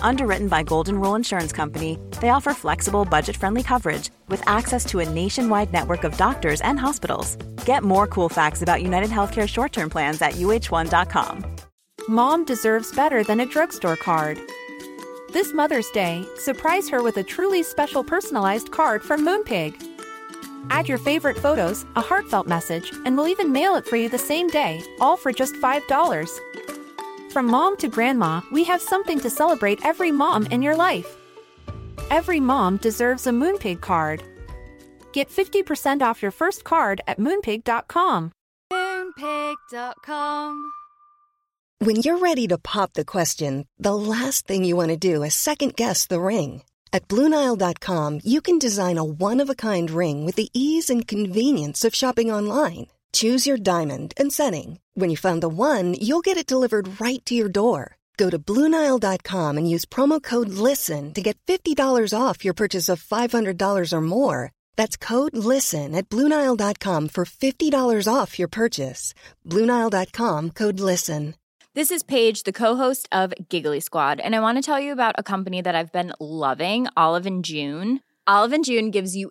Underwritten by Golden Rule Insurance Company, they offer flexible, budget friendly coverage with access to a nationwide network of doctors and hospitals. Get more cool facts about United Healthcare short term plans at uhone.com. Mom deserves better than a drugstore card. This Mother's Day, surprise her with a truly special personalized card from Moonpig. Add your favorite photos, a heartfelt message, and we'll even mail it for you the same day, all for just $5. From mom to grandma, we have something to celebrate every mom in your life. Every mom deserves a Moonpig card. Get 50% off your first card at moonpig.com. Moonpig.com. When you're ready to pop the question, the last thing you want to do is second guess the ring. At Bluenile.com, you can design a one of a kind ring with the ease and convenience of shopping online. Choose your diamond and setting. When you find the one, you'll get it delivered right to your door. Go to Bluenile.com and use promo code LISTEN to get $50 off your purchase of $500 or more. That's code LISTEN at Bluenile.com for $50 off your purchase. Bluenile.com code LISTEN. This is Paige, the co-host of Giggly Squad, and I want to tell you about a company that I've been loving, Olive and June. Olive and June gives you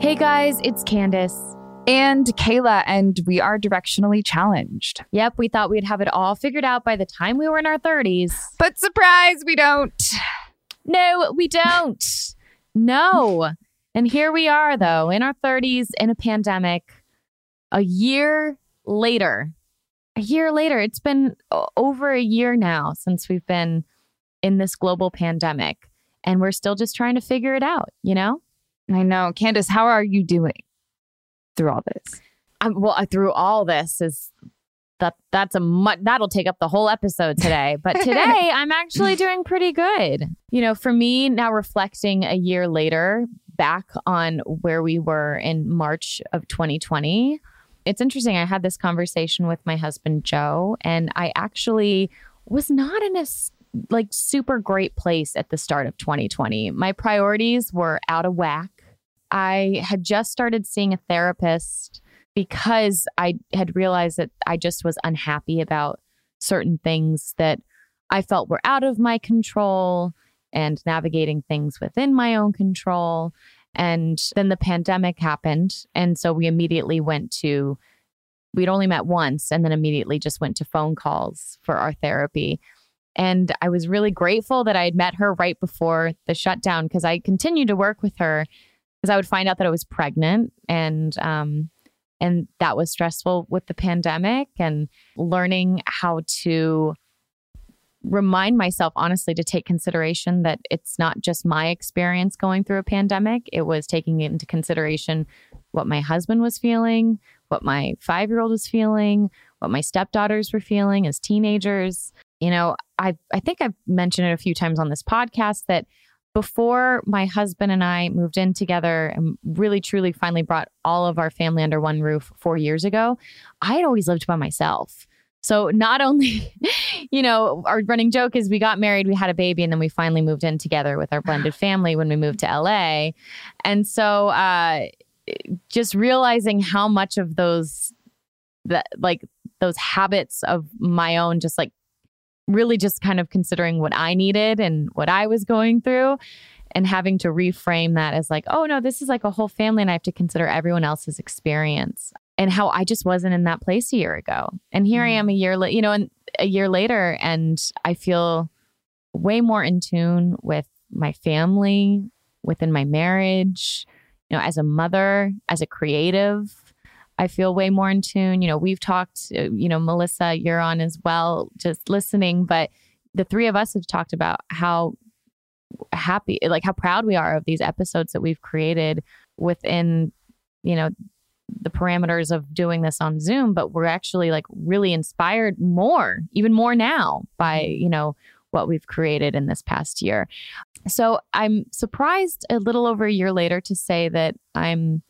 Hey guys, it's Candace. And Kayla, and we are directionally challenged. Yep, we thought we'd have it all figured out by the time we were in our 30s. But surprise, we don't. No, we don't. no. And here we are, though, in our 30s in a pandemic, a year later. A year later. It's been over a year now since we've been in this global pandemic, and we're still just trying to figure it out, you know? I know. Candace, how are you doing through all this? I'm, well, through all this is that that's a much that'll take up the whole episode today. But today I'm actually doing pretty good. You know, for me now reflecting a year later back on where we were in March of 2020. It's interesting. I had this conversation with my husband Joe and I actually was not in a like super great place at the start of 2020. My priorities were out of whack. I had just started seeing a therapist because I had realized that I just was unhappy about certain things that I felt were out of my control and navigating things within my own control. And then the pandemic happened. And so we immediately went to, we'd only met once and then immediately just went to phone calls for our therapy. And I was really grateful that I had met her right before the shutdown because I continued to work with her because I would find out that I was pregnant and um, and that was stressful with the pandemic and learning how to remind myself honestly to take consideration that it's not just my experience going through a pandemic it was taking into consideration what my husband was feeling what my 5-year-old was feeling what my stepdaughters were feeling as teenagers you know i i think i've mentioned it a few times on this podcast that before my husband and I moved in together and really truly finally brought all of our family under one roof four years ago, I had always lived by myself. So not only, you know, our running joke is we got married, we had a baby, and then we finally moved in together with our blended family when we moved to LA. And so uh, just realizing how much of those that like those habits of my own just like really just kind of considering what I needed and what I was going through and having to reframe that as like, oh no, this is like a whole family and I have to consider everyone else's experience and how I just wasn't in that place a year ago. And here mm-hmm. I am a year later, you know, and a year later, and I feel way more in tune with my family, within my marriage, you know, as a mother, as a creative. I feel way more in tune. You know, we've talked, uh, you know, Melissa, you're on as well, just listening, but the three of us have talked about how happy, like how proud we are of these episodes that we've created within, you know, the parameters of doing this on Zoom, but we're actually like really inspired more, even more now by, you know, what we've created in this past year. So I'm surprised a little over a year later to say that I'm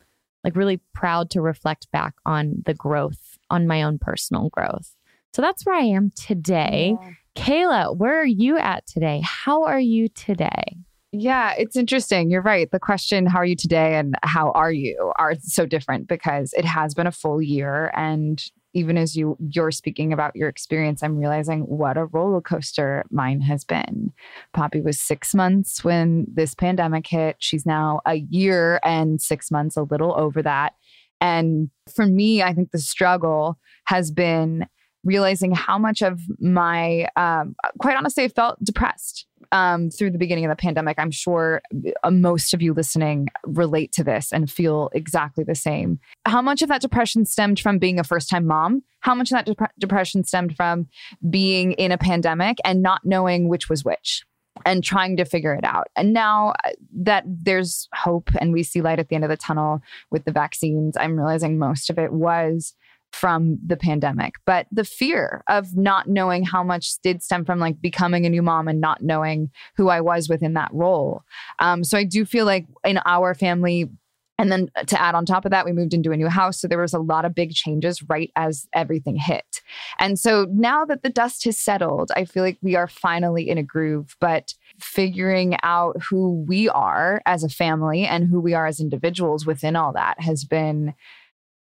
like really proud to reflect back on the growth, on my own personal growth. So that's where I am today. Yeah. Kayla, where are you at today? How are you today? Yeah, it's interesting. You're right. The question, how are you today and how are you, are so different because it has been a full year. And even as you you're speaking about your experience, I'm realizing what a roller coaster mine has been. Poppy was six months when this pandemic hit. She's now a year and six months, a little over that. And for me, I think the struggle has been realizing how much of my, um, quite honestly, I felt depressed um, through the beginning of the pandemic. I'm sure uh, most of you listening relate to this and feel exactly the same. How much of that depression stemmed from being a first time mom? How much of that dep- depression stemmed from being in a pandemic and not knowing which was which? and trying to figure it out. And now uh, that there's hope and we see light at the end of the tunnel with the vaccines, I'm realizing most of it was from the pandemic, but the fear of not knowing how much did stem from like becoming a new mom and not knowing who I was within that role. Um, so I do feel like in our family, and then to add on top of that, we moved into a new house. So there was a lot of big changes right as everything hit. And so now that the dust has settled, I feel like we are finally in a groove. But figuring out who we are as a family and who we are as individuals within all that has been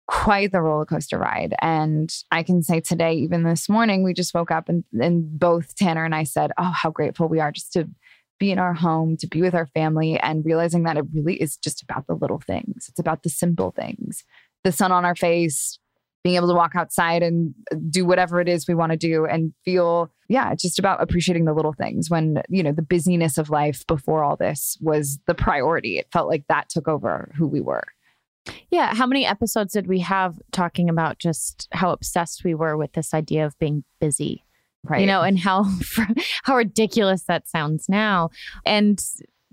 quite the roller coaster ride. And I can say today, even this morning, we just woke up and, and both Tanner and I said, Oh, how grateful we are just to be in our home, to be with our family, and realizing that it really is just about the little things. It's about the simple things the sun on our face, being able to walk outside and do whatever it is we want to do and feel yeah just about appreciating the little things when you know the busyness of life before all this was the priority it felt like that took over who we were yeah. How many episodes did we have talking about just how obsessed we were with this idea of being busy? Right. You know, and how how ridiculous that sounds now. And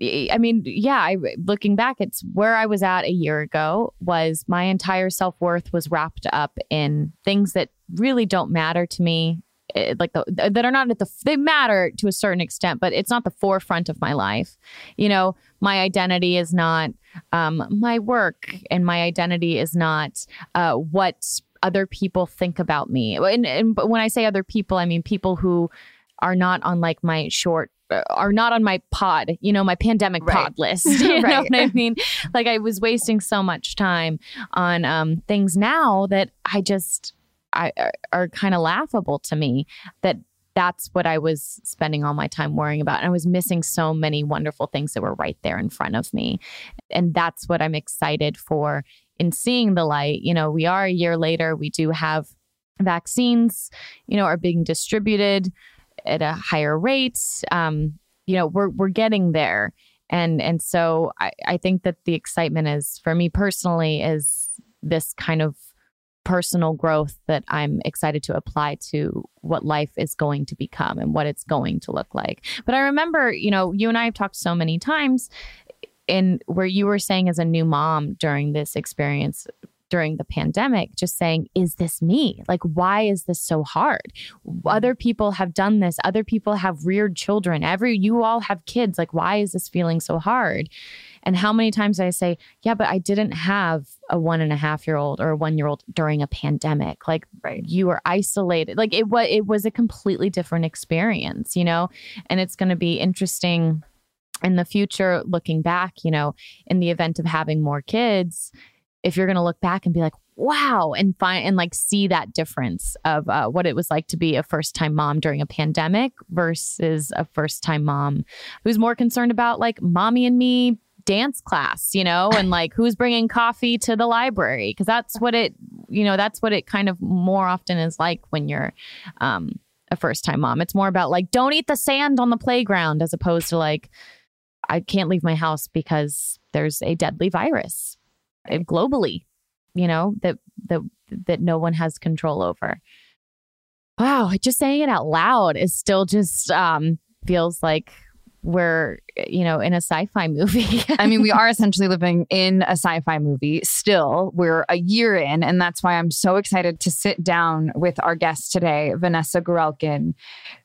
I mean, yeah, I, looking back, it's where I was at a year ago was my entire self worth was wrapped up in things that really don't matter to me Eh, like the, that are not at the they matter to a certain extent but it's not the forefront of my life you know my identity is not um, my work and my identity is not uh, what other people think about me and, and but when i say other people i mean people who are not on like my short uh, are not on my pod, you know, my pandemic right. pod list. You right. know what I mean? Like I was wasting so much time on um, things now that I just I, are, are kind of laughable to me that that's what I was spending all my time worrying about. And I was missing so many wonderful things that were right there in front of me. And that's what I'm excited for in seeing the light. You know, we are a year later, we do have vaccines, you know, are being distributed at a higher rate. Um, you know, we're we're getting there. And and so I, I think that the excitement is for me personally is this kind of personal growth that I'm excited to apply to what life is going to become and what it's going to look like. But I remember, you know, you and I have talked so many times in where you were saying as a new mom during this experience during the pandemic, just saying, Is this me? Like, why is this so hard? Other people have done this. Other people have reared children. Every, you all have kids. Like, why is this feeling so hard? And how many times I say, Yeah, but I didn't have a one and a half year old or a one year old during a pandemic. Like, right. you were isolated. Like, it was, it was a completely different experience, you know? And it's going to be interesting in the future, looking back, you know, in the event of having more kids, if you're going to look back and be like, wow, and find and like see that difference of uh, what it was like to be a first time mom during a pandemic versus a first time mom who's more concerned about like mommy and me dance class, you know, and like who's bringing coffee to the library because that's what it, you know, that's what it kind of more often is like when you're um, a first time mom. It's more about like don't eat the sand on the playground as opposed to like I can't leave my house because there's a deadly virus globally, you know, that that that no one has control over. Wow, just saying it out loud is still just um feels like we're you know in a sci-fi movie. I mean we are essentially living in a sci-fi movie still. We're a year in and that's why i'm so excited to sit down with our guest today vanessa gorelkin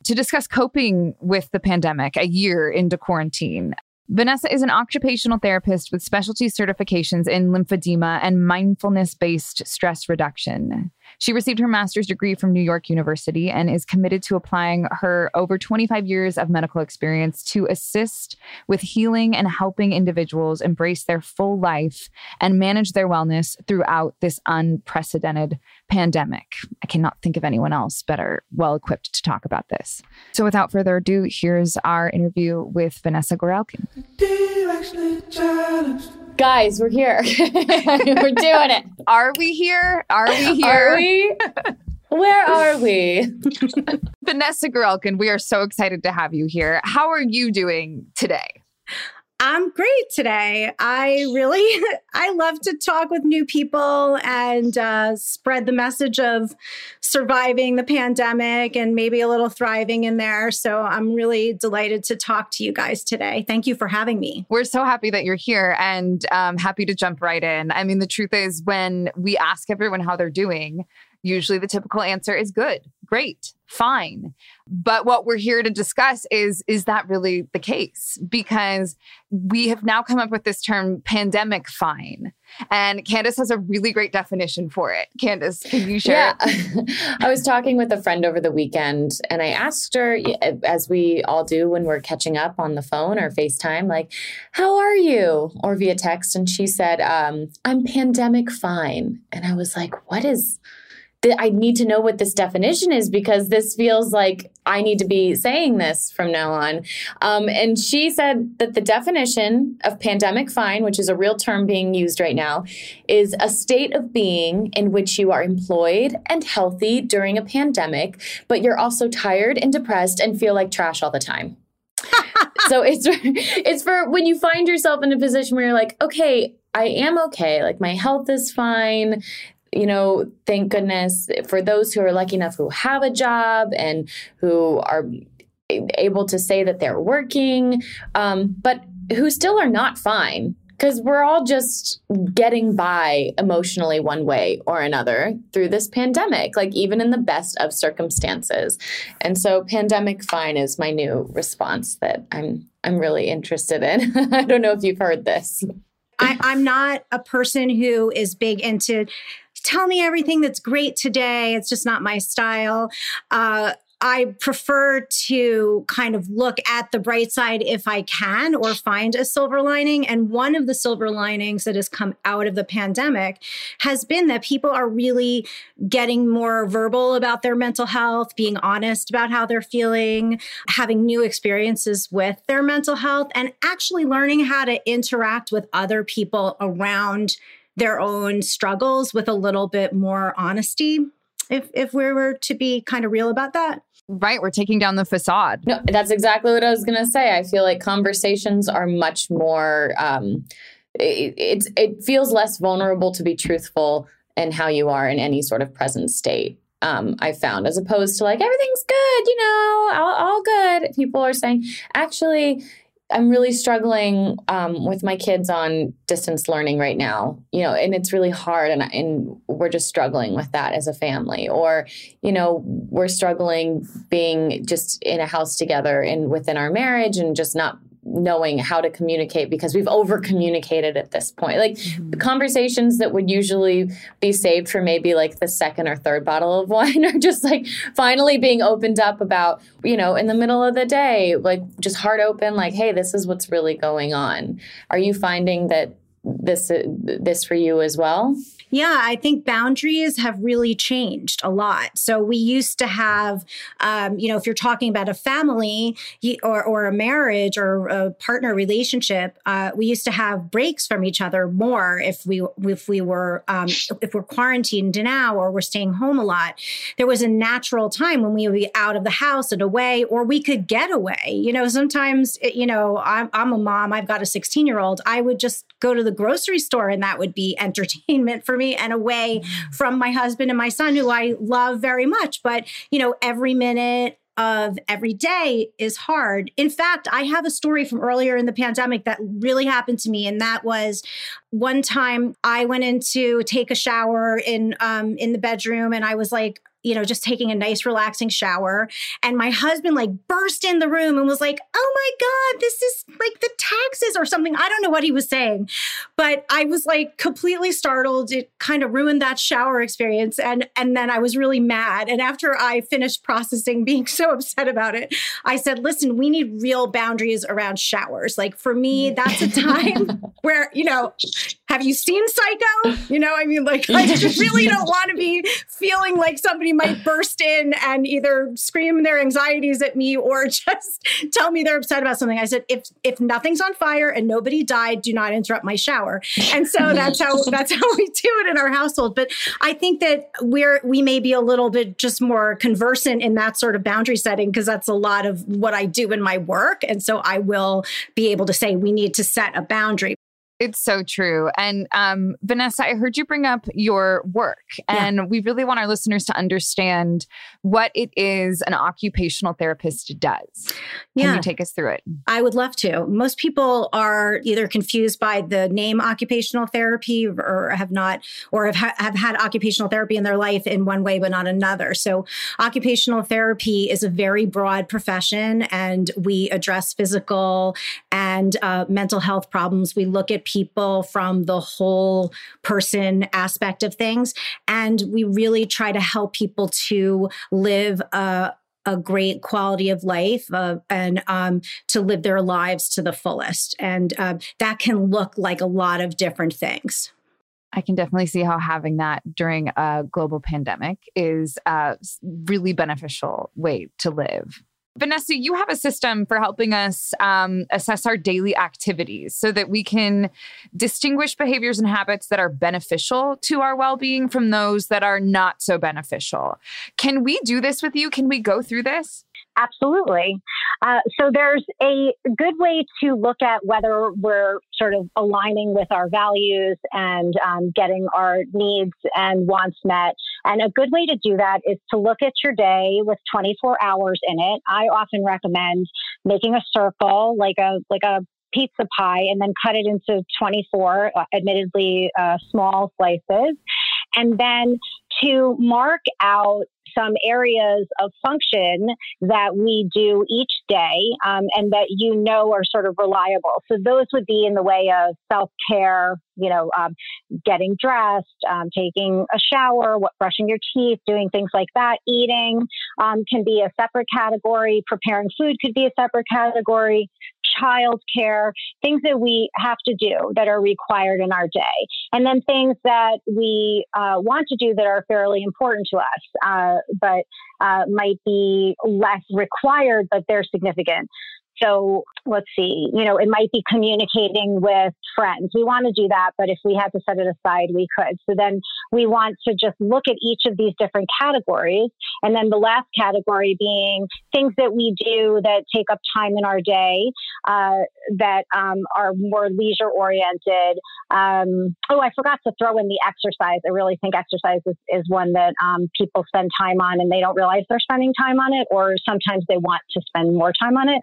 to discuss coping with the pandemic a year into quarantine Vanessa is an occupational therapist with specialty certifications in lymphedema and mindfulness based stress reduction. She received her master's degree from New York University and is committed to applying her over 25 years of medical experience to assist with healing and helping individuals embrace their full life and manage their wellness throughout this unprecedented pandemic. I cannot think of anyone else better well equipped to talk about this. So without further ado, here's our interview with Vanessa Gorelkin. Guys, we're here. we're doing it. Are we here? Are we here? Are we? Where are we? Vanessa Gorelkin, we are so excited to have you here. How are you doing today? I'm great today. I really, I love to talk with new people and uh, spread the message of surviving the pandemic and maybe a little thriving in there. So I'm really delighted to talk to you guys today. Thank you for having me. We're so happy that you're here and um, happy to jump right in. I mean, the truth is, when we ask everyone how they're doing, usually the typical answer is good, great, fine. But what we're here to discuss is is that really the case? Because we have now come up with this term pandemic fine. And Candace has a really great definition for it. Candace, can you share? Yeah. I was talking with a friend over the weekend and I asked her, as we all do when we're catching up on the phone or FaceTime, like, how are you? Or via text. And she said, um, I'm pandemic fine. And I was like, what is I need to know what this definition is because this feels like I need to be saying this from now on. Um, and she said that the definition of pandemic fine, which is a real term being used right now, is a state of being in which you are employed and healthy during a pandemic, but you're also tired and depressed and feel like trash all the time. so it's it's for when you find yourself in a position where you're like, okay, I am okay. Like my health is fine you know, thank goodness for those who are lucky enough who have a job and who are able to say that they're working, um, but who still are not fine. Because we're all just getting by emotionally one way or another through this pandemic like even in the best of circumstances. And so pandemic fine is my new response that i'm i'm really interested in. I don't know if you've heard this. I, i'm not a person who is big into tell me everything that's great today. It's just not my style. Uh, I prefer to kind of look at the bright side if I can or find a silver lining. And one of the silver linings that has come out of the pandemic has been that people are really getting more verbal about their mental health, being honest about how they're feeling, having new experiences with their mental health, and actually learning how to interact with other people around their own struggles with a little bit more honesty if if we were to be kind of real about that. Right we're taking down the facade. No that's exactly what i was going to say. I feel like conversations are much more um it, it, it feels less vulnerable to be truthful in how you are in any sort of present state um, I found, as opposed to like everything's good, you know, all, all good. People are saying, actually, I'm really struggling um, with my kids on distance learning right now, you know, and it's really hard, and and we're just struggling with that as a family, or you know, we're struggling being just in a house together and within our marriage, and just not knowing how to communicate because we've over communicated at this point. Like mm-hmm. conversations that would usually be saved for maybe like the second or third bottle of wine are just like finally being opened up about, you know, in the middle of the day, like just heart open, like, hey, this is what's really going on. Are you finding that this this for you as well? Yeah, I think boundaries have really changed a lot. So we used to have, um, you know, if you're talking about a family or, or a marriage or a partner relationship, uh, we used to have breaks from each other more if we if we were um, if we're quarantined now or we're staying home a lot. There was a natural time when we would be out of the house and away, or we could get away. You know, sometimes you know I'm, I'm a mom. I've got a 16 year old. I would just go to the grocery store and that would be entertainment for me and away mm. from my husband and my son, who I love very much. But, you know, every minute of every day is hard. In fact, I have a story from earlier in the pandemic that really happened to me, and that was one time I went in to take a shower in um, in the bedroom, and I was like, you know, just taking a nice, relaxing shower. And my husband like burst in the room and was like, oh my God, this is like the taxes or something. I don't know what he was saying, but I was like completely startled. It kind of ruined that shower experience. And, and then I was really mad. And after I finished processing being so upset about it, I said, listen, we need real boundaries around showers. Like for me, that's a time where, you know, have you seen Psycho? You know, I mean, like, I just really don't want to be feeling like somebody might burst in and either scream their anxieties at me or just tell me they're upset about something. I said, if if nothing's on fire and nobody died, do not interrupt my shower. And so that's how that's how we do it in our household. But I think that we're we may be a little bit just more conversant in that sort of boundary setting because that's a lot of what I do in my work. And so I will be able to say we need to set a boundary. It's so true. And um, Vanessa, I heard you bring up your work, and yeah. we really want our listeners to understand what it is an occupational therapist does. Can yeah. you take us through it? I would love to. Most people are either confused by the name occupational therapy or have not, or have, ha- have had occupational therapy in their life in one way but not another. So, occupational therapy is a very broad profession, and we address physical and uh, mental health problems. We look at people from the whole person aspect of things. And we really try to help people to live a, a great quality of life uh, and um, to live their lives to the fullest. And uh, that can look like a lot of different things. I can definitely see how having that during a global pandemic is a really beneficial way to live. Vanessa, you have a system for helping us um, assess our daily activities so that we can distinguish behaviors and habits that are beneficial to our well being from those that are not so beneficial. Can we do this with you? Can we go through this? Absolutely. Uh, so there's a good way to look at whether we're sort of aligning with our values and um, getting our needs and wants met. And a good way to do that is to look at your day with 24 hours in it. I often recommend making a circle, like a like a pizza pie, and then cut it into 24, uh, admittedly uh, small slices, and then to mark out some areas of function that we do each day um, and that you know are sort of reliable. So those would be in the way of self care, you know, um, getting dressed, um, taking a shower, what, brushing your teeth, doing things like that. Eating um, can be a separate category. Preparing food could be a separate category. Child care, things that we have to do that are required in our day. And then things that we uh, want to do that are fairly important to us, uh, but uh, might be less required, but they're significant. So let's see, you know, it might be communicating with friends. We want to do that, but if we had to set it aside, we could. So then we want to just look at each of these different categories. And then the last category being things that we do that take up time in our day uh, that um, are more leisure oriented. Um, oh, I forgot to throw in the exercise. I really think exercise is, is one that um, people spend time on and they don't realize they're spending time on it, or sometimes they want to spend more time on it.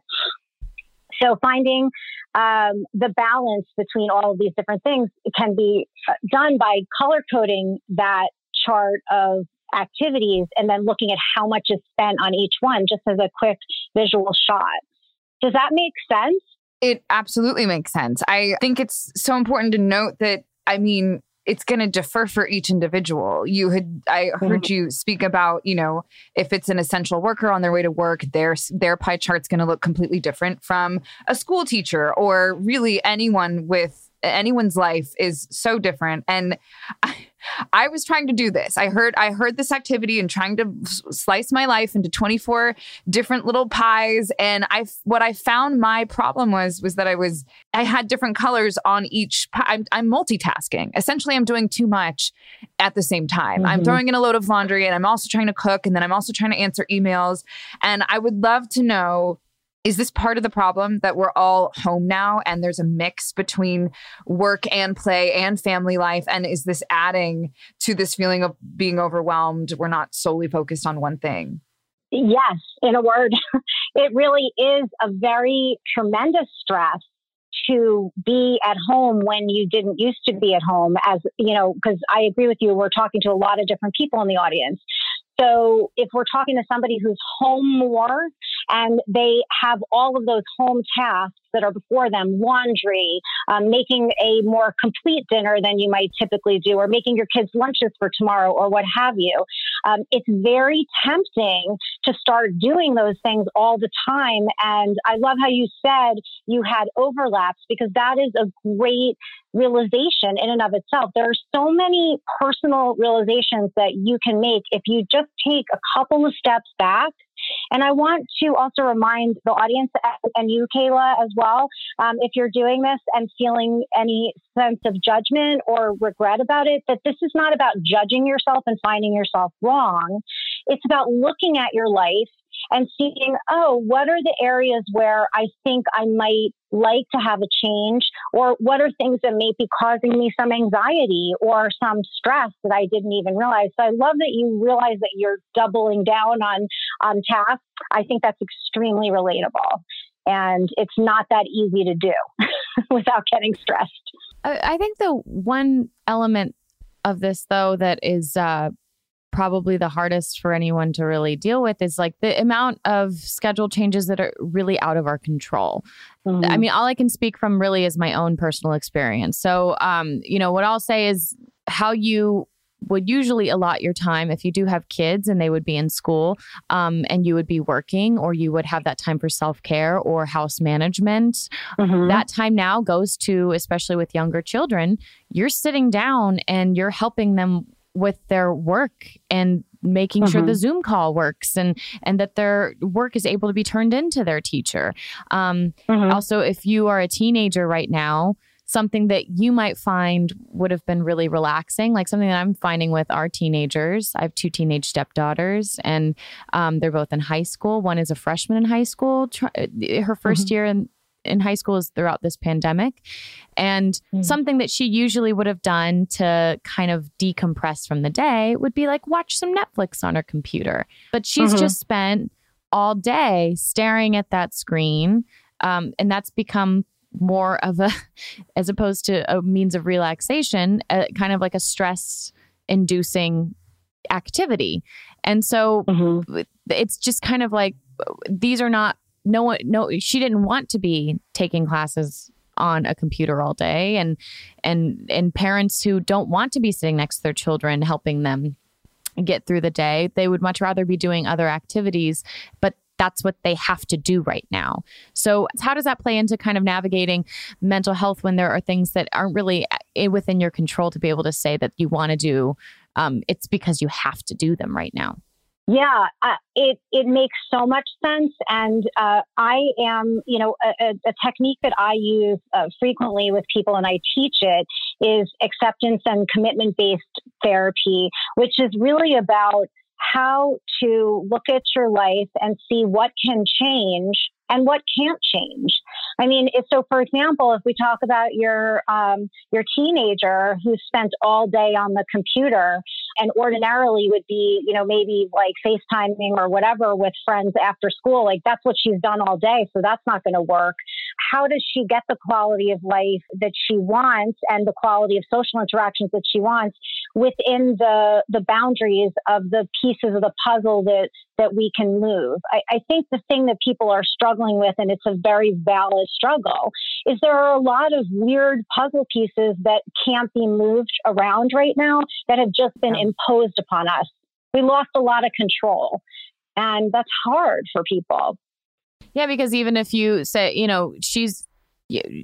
So finding um, the balance between all of these different things can be uh, done by color coding that chart of activities and then looking at how much is spent on each one just as a quick visual shot. Does that make sense? It absolutely makes sense. I think it's so important to note that, I mean, it's going to differ for each individual. You had I heard mm-hmm. you speak about, you know, if it's an essential worker on their way to work, their their pie chart's going to look completely different from a school teacher or really anyone with anyone's life is so different and I, I was trying to do this. I heard I heard this activity and trying to slice my life into 24 different little pies and I what I found my problem was was that I was I had different colors on each pie. I'm, I'm multitasking. Essentially I'm doing too much at the same time. Mm-hmm. I'm throwing in a load of laundry and I'm also trying to cook and then I'm also trying to answer emails and I would love to know is this part of the problem that we're all home now and there's a mix between work and play and family life? And is this adding to this feeling of being overwhelmed? We're not solely focused on one thing. Yes, in a word, it really is a very tremendous stress to be at home when you didn't used to be at home as you know because i agree with you we're talking to a lot of different people in the audience so if we're talking to somebody who's home more and they have all of those home tasks that are before them, laundry, um, making a more complete dinner than you might typically do, or making your kids lunches for tomorrow, or what have you, um, it's very tempting to start doing those things all the time. And I love how you said you had overlaps because that is a great realization in and of itself. There are so many personal realizations that you can make if you just take a couple of steps back. And I want to also remind the audience and you, Kayla, as well, um, if you're doing this and feeling any sense of judgment or regret about it, that this is not about judging yourself and finding yourself wrong. It's about looking at your life and seeing, oh, what are the areas where I think I might like to have a change? Or what are things that may be causing me some anxiety or some stress that I didn't even realize? So I love that you realize that you're doubling down on, on tasks. I think that's extremely relatable. And it's not that easy to do without getting stressed. I think the one element of this, though, that is uh, probably the hardest for anyone to really deal with is like the amount of schedule changes that are really out of our control. Mm-hmm. I mean, all I can speak from really is my own personal experience. So, um, you know, what I'll say is how you would usually allot your time if you do have kids and they would be in school um, and you would be working or you would have that time for self-care or house management mm-hmm. that time now goes to especially with younger children you're sitting down and you're helping them with their work and making sure the mm-hmm. zoom call works and and that their work is able to be turned into their teacher um, mm-hmm. also if you are a teenager right now something that you might find would have been really relaxing like something that i'm finding with our teenagers i have two teenage stepdaughters and um, they're both in high school one is a freshman in high school tr- her 1st mm-hmm. year in in high school is throughout this pandemic. And mm. something that she usually would have done to kind of decompress from the day would be like watch some Netflix on her computer. But she's mm-hmm. just spent all day staring at that screen. Um, and that's become more of a, as opposed to a means of relaxation, a, kind of like a stress inducing activity. And so mm-hmm. it's just kind of like these are not no one no she didn't want to be taking classes on a computer all day and and and parents who don't want to be sitting next to their children helping them get through the day they would much rather be doing other activities but that's what they have to do right now. So, how does that play into kind of navigating mental health when there are things that aren't really eh, within your control to be able to say that you want to do? Um, it's because you have to do them right now. Yeah, uh, it it makes so much sense, and uh, I am, you know, a, a, technique that I use uh, frequently with people, and I teach it is acceptance and commitment based therapy, which is really about how to look at your life and see what can change and what can't change. I mean, so for example, if we talk about your um, your teenager who spent all day on the computer and ordinarily would be, you know, maybe like FaceTiming or whatever with friends after school, like that's what she's done all day, so that's not going to work. how does she get the quality of life that she wants and the quality of social interactions that she wants within the the boundaries of the pieces of the puzzle that that we can move. I, I think the thing that people are struggling with, and it's a very valid struggle, is there are a lot of weird puzzle pieces that can't be moved around right now that have just been imposed upon us. We lost a lot of control. And that's hard for people. Yeah, because even if you say, you know, she's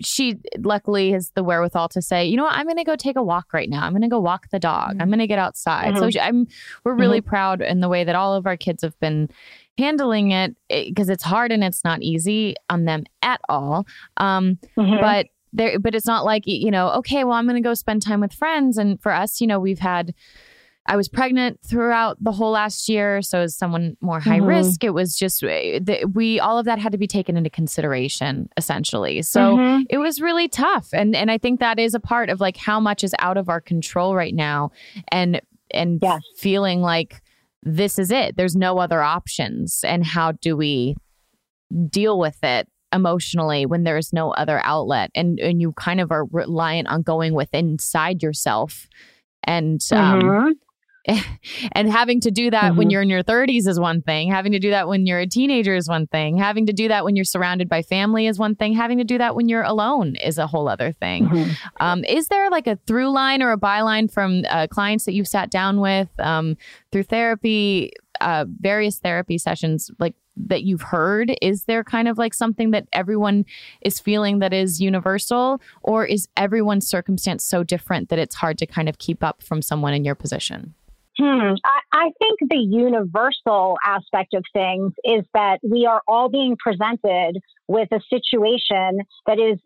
she luckily has the wherewithal to say, you know what, I'm going to go take a walk right now. I'm going to go walk the dog. I'm going to get outside. Mm-hmm. So she, I'm we're really mm-hmm. proud in the way that all of our kids have been handling it because it's hard and it's not easy on them at all. Um, mm-hmm. But there, but it's not like you know, okay, well, I'm going to go spend time with friends. And for us, you know, we've had I was pregnant throughout the whole last year. So as someone more high mm-hmm. risk, it was just eh, we all of that had to be taken into consideration essentially. So mm-hmm. it was really tough. And and I think that is a part of like how much is out of our control right now and and yes. feeling like this is it. There's no other options. And how do we deal with it emotionally when there's no other outlet and and you kind of are reliant on going within inside yourself and um, mm-hmm. and having to do that mm-hmm. when you're in your 30s is one thing. Having to do that when you're a teenager is one thing. Having to do that when you're surrounded by family is one thing. Having to do that when you're alone is a whole other thing. Mm-hmm. um, is there like a through line or a byline from uh, clients that you've sat down with um, through therapy uh, various therapy sessions like that you've heard? Is there kind of like something that everyone is feeling that is universal? Or is everyone's circumstance so different that it's hard to kind of keep up from someone in your position Hmm. I, I, think the universal aspect of things is that we are all being presented with a situation that is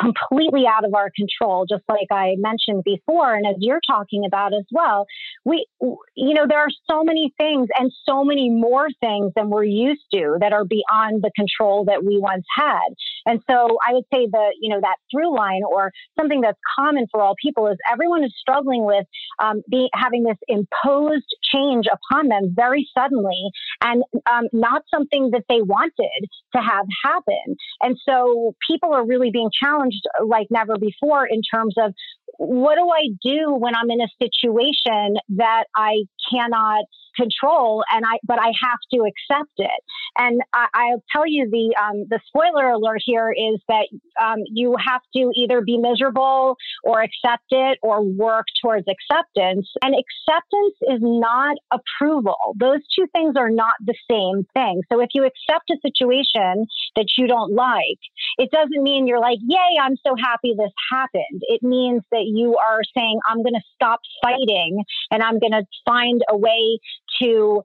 completely out of our control, just like I mentioned before, and as you're talking about as well. We, you know, there are so many things and so many more things than we're used to that are beyond the control that we once had. And so I would say that, you know, that through line or something that's common for all people is everyone is struggling with um, be, having this imposed change upon them very suddenly and um, not something that they wanted to have happen. And so people are really being challenged like never before in terms of what do I do when I'm in a situation that I cannot control and I but I have to accept it. And I, will tell you the um, the spoiler alert here is that um, you have to either be miserable or accept it or work towards acceptance. And acceptance is not approval. Those two things are not the same thing. So if you accept a situation that you don't like, it doesn't mean you're like, yay, I'm so happy this happened. It means that you are saying, I'm going to stop fighting and I'm going to find a way to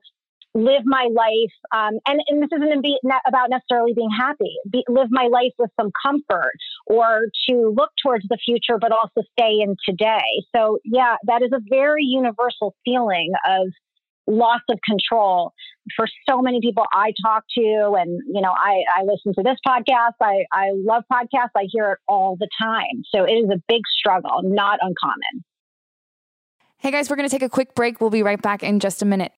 live my life, um, and, and this isn't about necessarily being happy, be, live my life with some comfort or to look towards the future, but also stay in today. So, yeah, that is a very universal feeling of loss of control for so many people I talk to. And, you know, I, I listen to this podcast. I, I love podcasts. I hear it all the time. So it is a big struggle, not uncommon. Hey guys, we're going to take a quick break. We'll be right back in just a minute.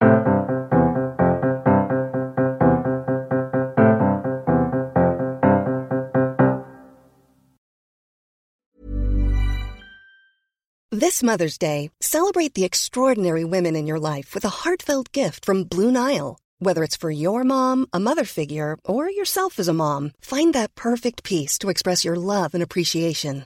This Mother's Day, celebrate the extraordinary women in your life with a heartfelt gift from Blue Nile. Whether it's for your mom, a mother figure, or yourself as a mom, find that perfect piece to express your love and appreciation.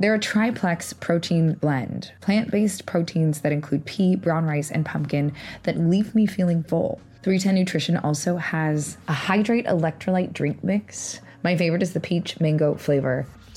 They're a triplex protein blend, plant based proteins that include pea, brown rice, and pumpkin that leave me feeling full. 310 Nutrition also has a hydrate electrolyte drink mix. My favorite is the peach mango flavor.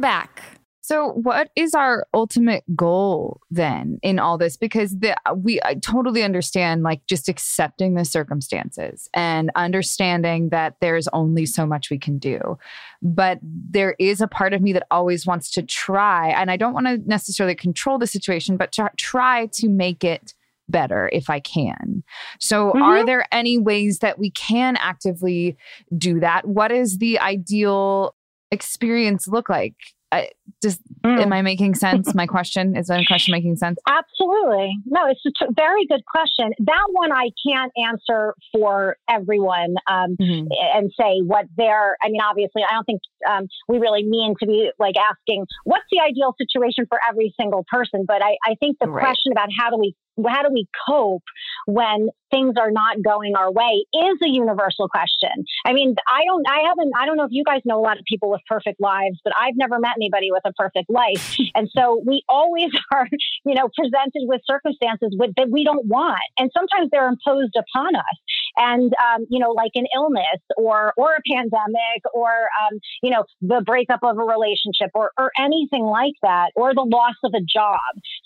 Back. So, what is our ultimate goal then in all this? Because the, we I totally understand, like just accepting the circumstances and understanding that there's only so much we can do. But there is a part of me that always wants to try, and I don't want to necessarily control the situation, but to try to make it better if I can. So, Mm-hmm. are there any ways that we can actively do that? What is the ideal experience look like? I, just Mm. am I making sense? My question is my question making sense? Absolutely. No, it's a t- very good question. That one I can't answer for everyone um, Mm-hmm. and say what their, I mean, obviously, I don't think um, we really mean to be like asking what's the ideal situation for every single person. But I, I think the Right. question about how do we how do we cope when things are not going our way is a universal question. I mean, I don't, I haven't, I don't know if you guys know a lot of people with perfect lives, but I've never met anybody with a perfect life. and so we always are, you know, presented with circumstances with, that we don't want. And sometimes they're imposed upon us. And, um, you know, like an illness or, or a pandemic or, um, you know, the breakup of a relationship or, or anything like that, or the loss of a job.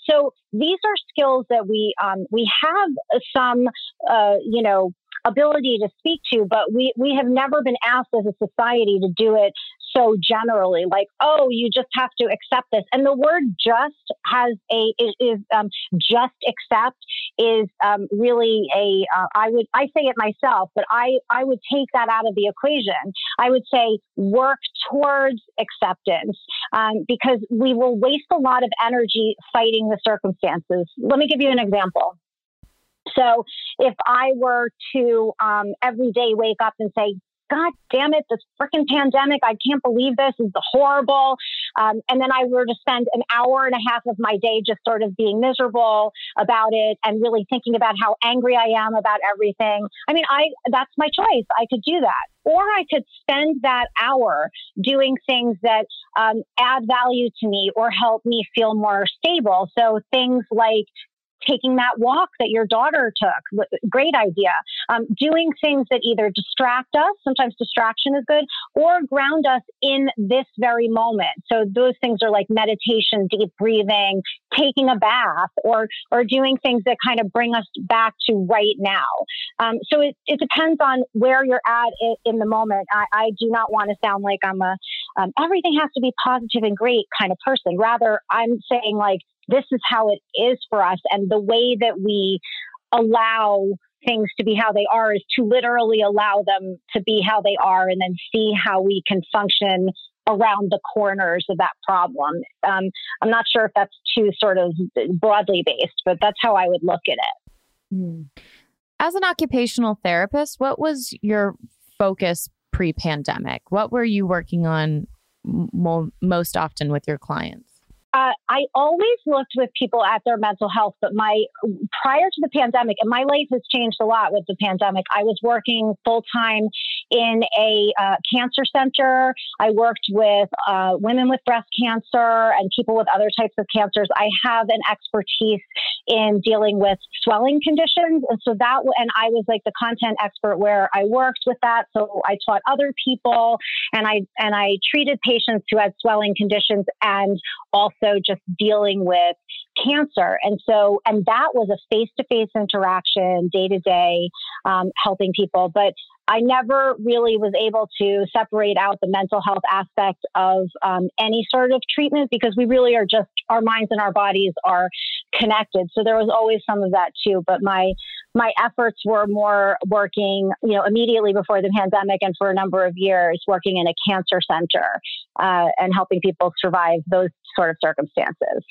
So these are skills that we, um, we have some, uh, you know, ability to speak to, but we, we have never been asked as a society to do it so generally, like, oh, you just have to accept this. And the word just has a, is, um, just accept is um, really a. Uh, I would, I say it myself, but I, I would take that out of the equation. I would say work towards acceptance um, because we will waste a lot of energy fighting the circumstances. Let me give you an example. So if I were to um, every day wake up and say, God damn it, this freaking pandemic. I can't believe this. this is horrible. Um, and then I were to spend an hour and a half of my day just sort of being miserable about it and really thinking about how angry I am about everything. I mean, I that's my choice. I could do that. Or I could spend that hour doing things that um, add value to me or help me feel more stable. So things like taking that walk that your daughter took. Great idea. Um, doing things that either distract us, sometimes distraction is good, or ground us in this very moment. So those things are like meditation, deep breathing, taking a bath, or or doing things that kind of bring us back to right now. Um, so it, it depends on where you're at in, in the moment. I, I, do not want to sound like I'm a um, everything has to be positive and great kind of person. Rather, I'm saying like this is how it is for us. And the way that we allow things to be how they are is to literally allow them to be how they are and then see how we can function around the corners of that problem. Um, I'm not sure if that's too sort of broadly based, but that's how I would look at it. Hmm. As an occupational therapist, what was your focus pre pandemic? What were you working on mo- most often with your clients? Uh, I always looked with people at their mental health, but my prior to the pandemic, and my life has changed a lot with the pandemic. I was working full time in a uh, cancer center. I worked with uh, women with breast cancer and people with other types of cancers. I have an expertise in dealing with swelling conditions, and so that and I was like the content expert where I worked with that. So I taught other people, and I and I treated patients who had swelling conditions and also just dealing with cancer. And so, and that was a face to face interaction, day to day, helping people. But I never really was able to separate out the mental health aspect of um, any sort of treatment because we really are just our minds and our bodies are connected. So there was always some of that too. But my my efforts were more working, you know, immediately before the pandemic and for a number of years working in a cancer center uh, and helping people survive those sort of circumstances.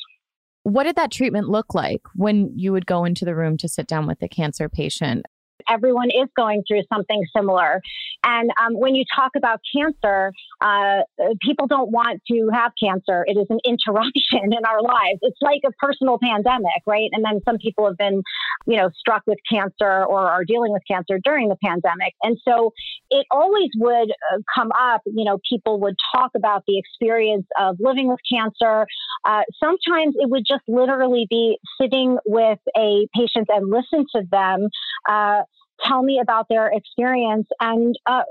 What did that treatment look like when you would go into the room to sit down with the cancer patient? Everyone is going through something similar. And um, when you talk about cancer, uh, people don't want to have cancer. It is an interruption in our lives. It's like a personal pandemic, right? And then some people have been, you know, struck with cancer or are dealing with cancer during the pandemic. And so it always would uh, come up, you know, people would talk about the experience of living with cancer. Uh, sometimes it would just literally be sitting with a patient and listen to them uh, tell me about their experience and uh,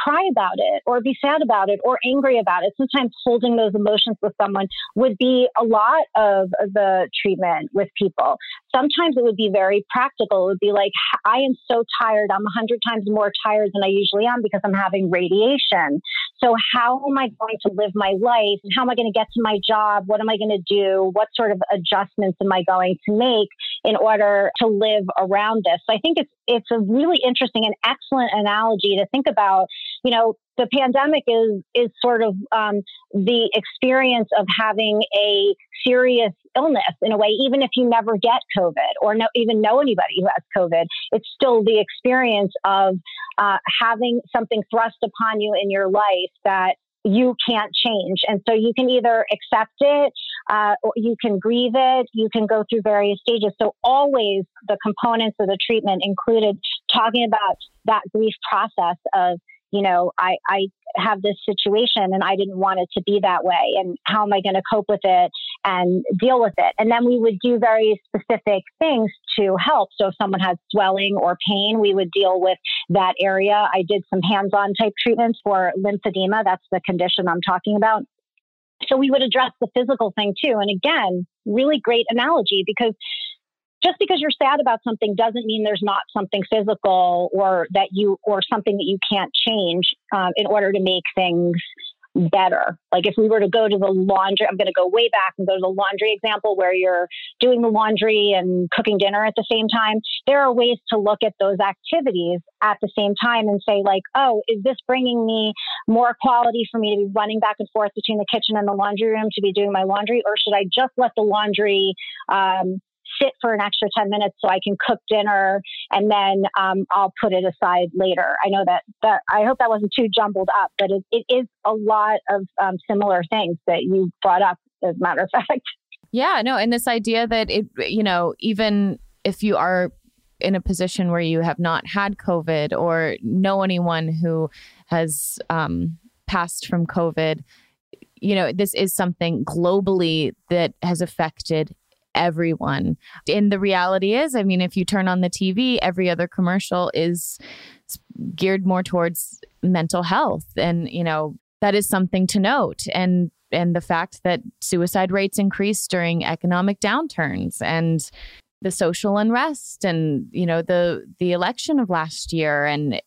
cry about it or be sad about it or angry about it. Sometimes holding those emotions with someone would be a lot of the treatment with people. Sometimes it would be very practical. It would be like, I am so tired. I'm a hundred times more tired than I usually am because I'm having radiation. So how am I going to live my life? How am I going to get to my job? What am I going to do? What sort of adjustments am I going to make in order to live around this? So I think it's it's a really interesting and excellent analogy to think about. You know, the pandemic is is sort of um, the experience of having a serious illness in a way, even if you never get COVID or no, even know anybody who has COVID. It's still the experience of uh, having something thrust upon you in your life that you can't change. And so you can either accept it, uh, or you can grieve it, you can go through various stages. So always the components of the treatment included talking about that grief process of you know, I, I have this situation and I didn't want it to be that way. And how am I going to cope with it and deal with it? And then we would do very specific things to help. So if someone has swelling or pain, we would deal with that area. I did some hands on type treatments for lymphedema. That's the condition I'm talking about. So we would address the physical thing too. And again, really great analogy because just because you're sad about something doesn't mean there's not something physical or that you or something that you can't change um, in order to make things better. Like if we were to go to the laundry, I'm going to go way back and go to the laundry example where you're doing the laundry and cooking dinner at the same time. There are ways to look at those activities at the same time and say like, oh, is this bringing me more quality for me to be running back and forth between the kitchen and the laundry room to be doing my laundry, or should I just let the laundry um, sit for an extra 10 minutes so I can cook dinner and then um, I'll put it aside later. I know that, that I hope that wasn't too jumbled up, but it, it is a lot of um, similar things that you brought up, as a matter of fact. Yeah, no, and this idea that it, you know, even if you are in a position where you have not had COVID or know anyone who has um, passed from COVID, you know, this is something globally that has affected everyone. And the reality is, I mean, if you turn on the TV, every other commercial is geared more towards mental health. And, you know, that is something to note. And and the fact that suicide rates increase during economic downturns and the social unrest and you know the the election of last year and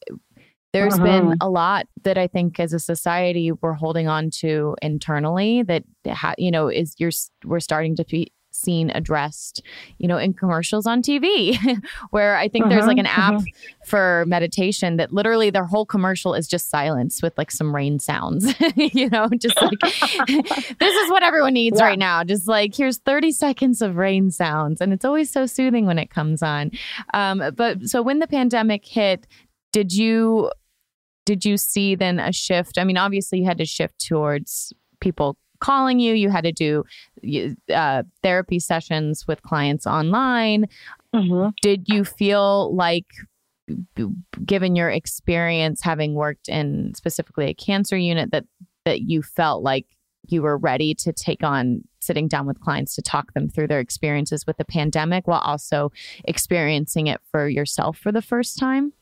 there's uh-huh. been a lot that I think as a society we're holding on to internally that ha- you know is you're we're starting to seen addressed, you know, in commercials on TV, where I think uh-huh, there's like an app uh-huh. for meditation that literally their whole commercial is just silence with like some rain sounds, you know, just like this is what everyone needs yeah. right now. Just like here's 30 seconds of rain sounds. And it's always so soothing when it comes on. Um, but so when the pandemic hit, did you did you see then a shift? I mean, obviously you had to shift towards people calling you. You had to do uh, therapy sessions with clients online. Mm-hmm. Did you feel like, given your experience having worked in specifically a cancer unit, that that you felt like you were ready to take on sitting down with clients to talk them through their experiences with the pandemic while also experiencing it for yourself for the first time?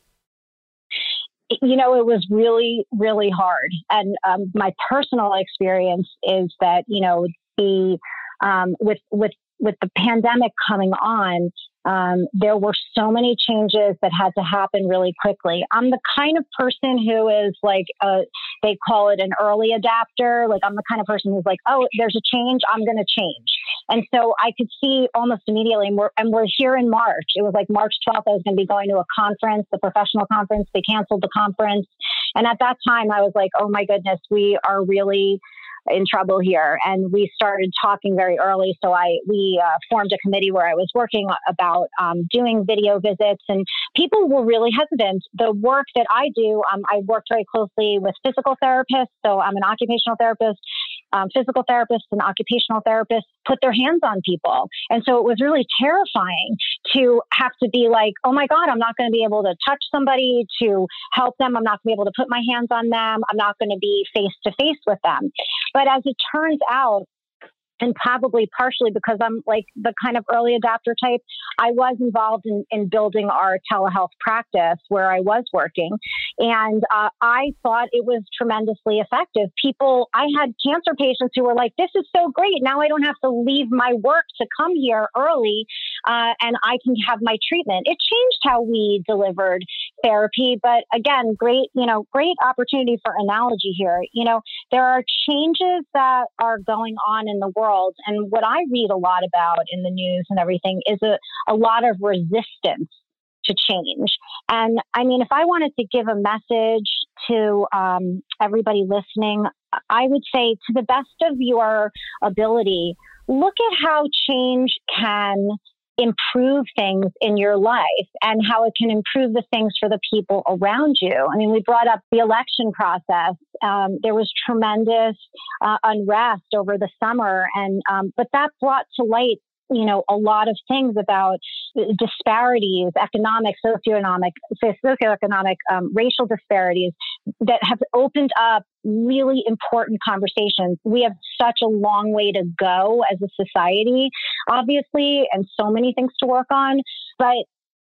You know, it was really, really hard. And um, my personal experience is that, you know, the um, with with with the pandemic coming on, um, there were so many changes that had to happen really quickly. I'm the kind of person who is like, a, they call it an early adapter. Like, I'm the kind of person who's like, oh, there's a change, I'm going to change. And so I could see almost immediately, and we're, and we're here in March. It was like March 12th, I was going to be going to a conference, the professional conference. They canceled the conference. And at that time, I was like, oh my goodness, we are really in trouble here. And we started talking very early. So I we uh, formed a committee where I was working about um, doing video visits, and people were really hesitant. The work that I do, um, I work very closely with physical therapists. So I'm an occupational therapist. Um, physical therapists and occupational therapists put their hands on people. And so it was really terrifying to have to be like, oh my God, I'm not going to be able to touch somebody to help them. I'm not going to be able to put my hands on them. I'm not going to be face to face with them. But as it turns out, and probably partially because I'm like the kind of early adopter type, I was involved in, in building our telehealth practice where I was working. And uh, I thought it was tremendously effective. People, I had cancer patients who were like, this is so great. Now I don't have to leave my work to come here early uh, and I can have my treatment. It changed how we delivered therapy. But again, great, you know, great opportunity for analogy here. You know, there are changes that are going on in the world world. And what I read a lot about in the news and everything is a, a lot of resistance to change. And I mean, if I wanted to give a message to um, everybody listening, I would say to the best of your ability, look at how change can improve things in your life and how it can improve the things for the people around you. I mean, we brought up the election process. Um, there was tremendous uh, unrest over the summer, and um, but that brought to light you know, a lot of things about disparities, economic, socioeconomic, socioeconomic, um, racial disparities that have opened up really important conversations. We have such a long way to go as a society, obviously, and so many things to work on. But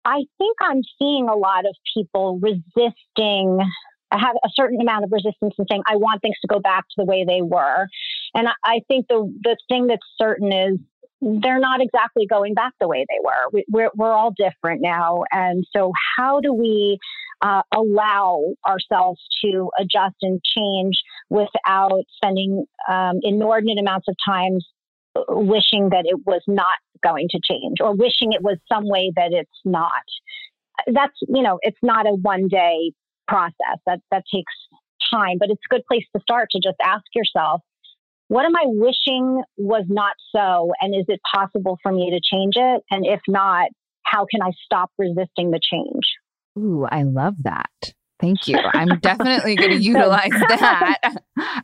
I think I'm seeing a lot of people resisting I have a certain amount of resistance in saying I want things to go back to the way they were. And I think the the thing that's certain is they're not exactly going back the way they were. We, we're, we're all different now. And so, how do we uh, allow ourselves to adjust and change without spending um, inordinate amounts of time wishing that it was not going to change or wishing it was some way that it's not? That's, you know, it's not a one day process. That, that takes time, but it's a good place to start to just ask yourself what am I wishing was not so? And is it possible for me to change it? And if not, how can I stop resisting the change? Ooh, I love that. Thank you. I'm definitely going to utilize that.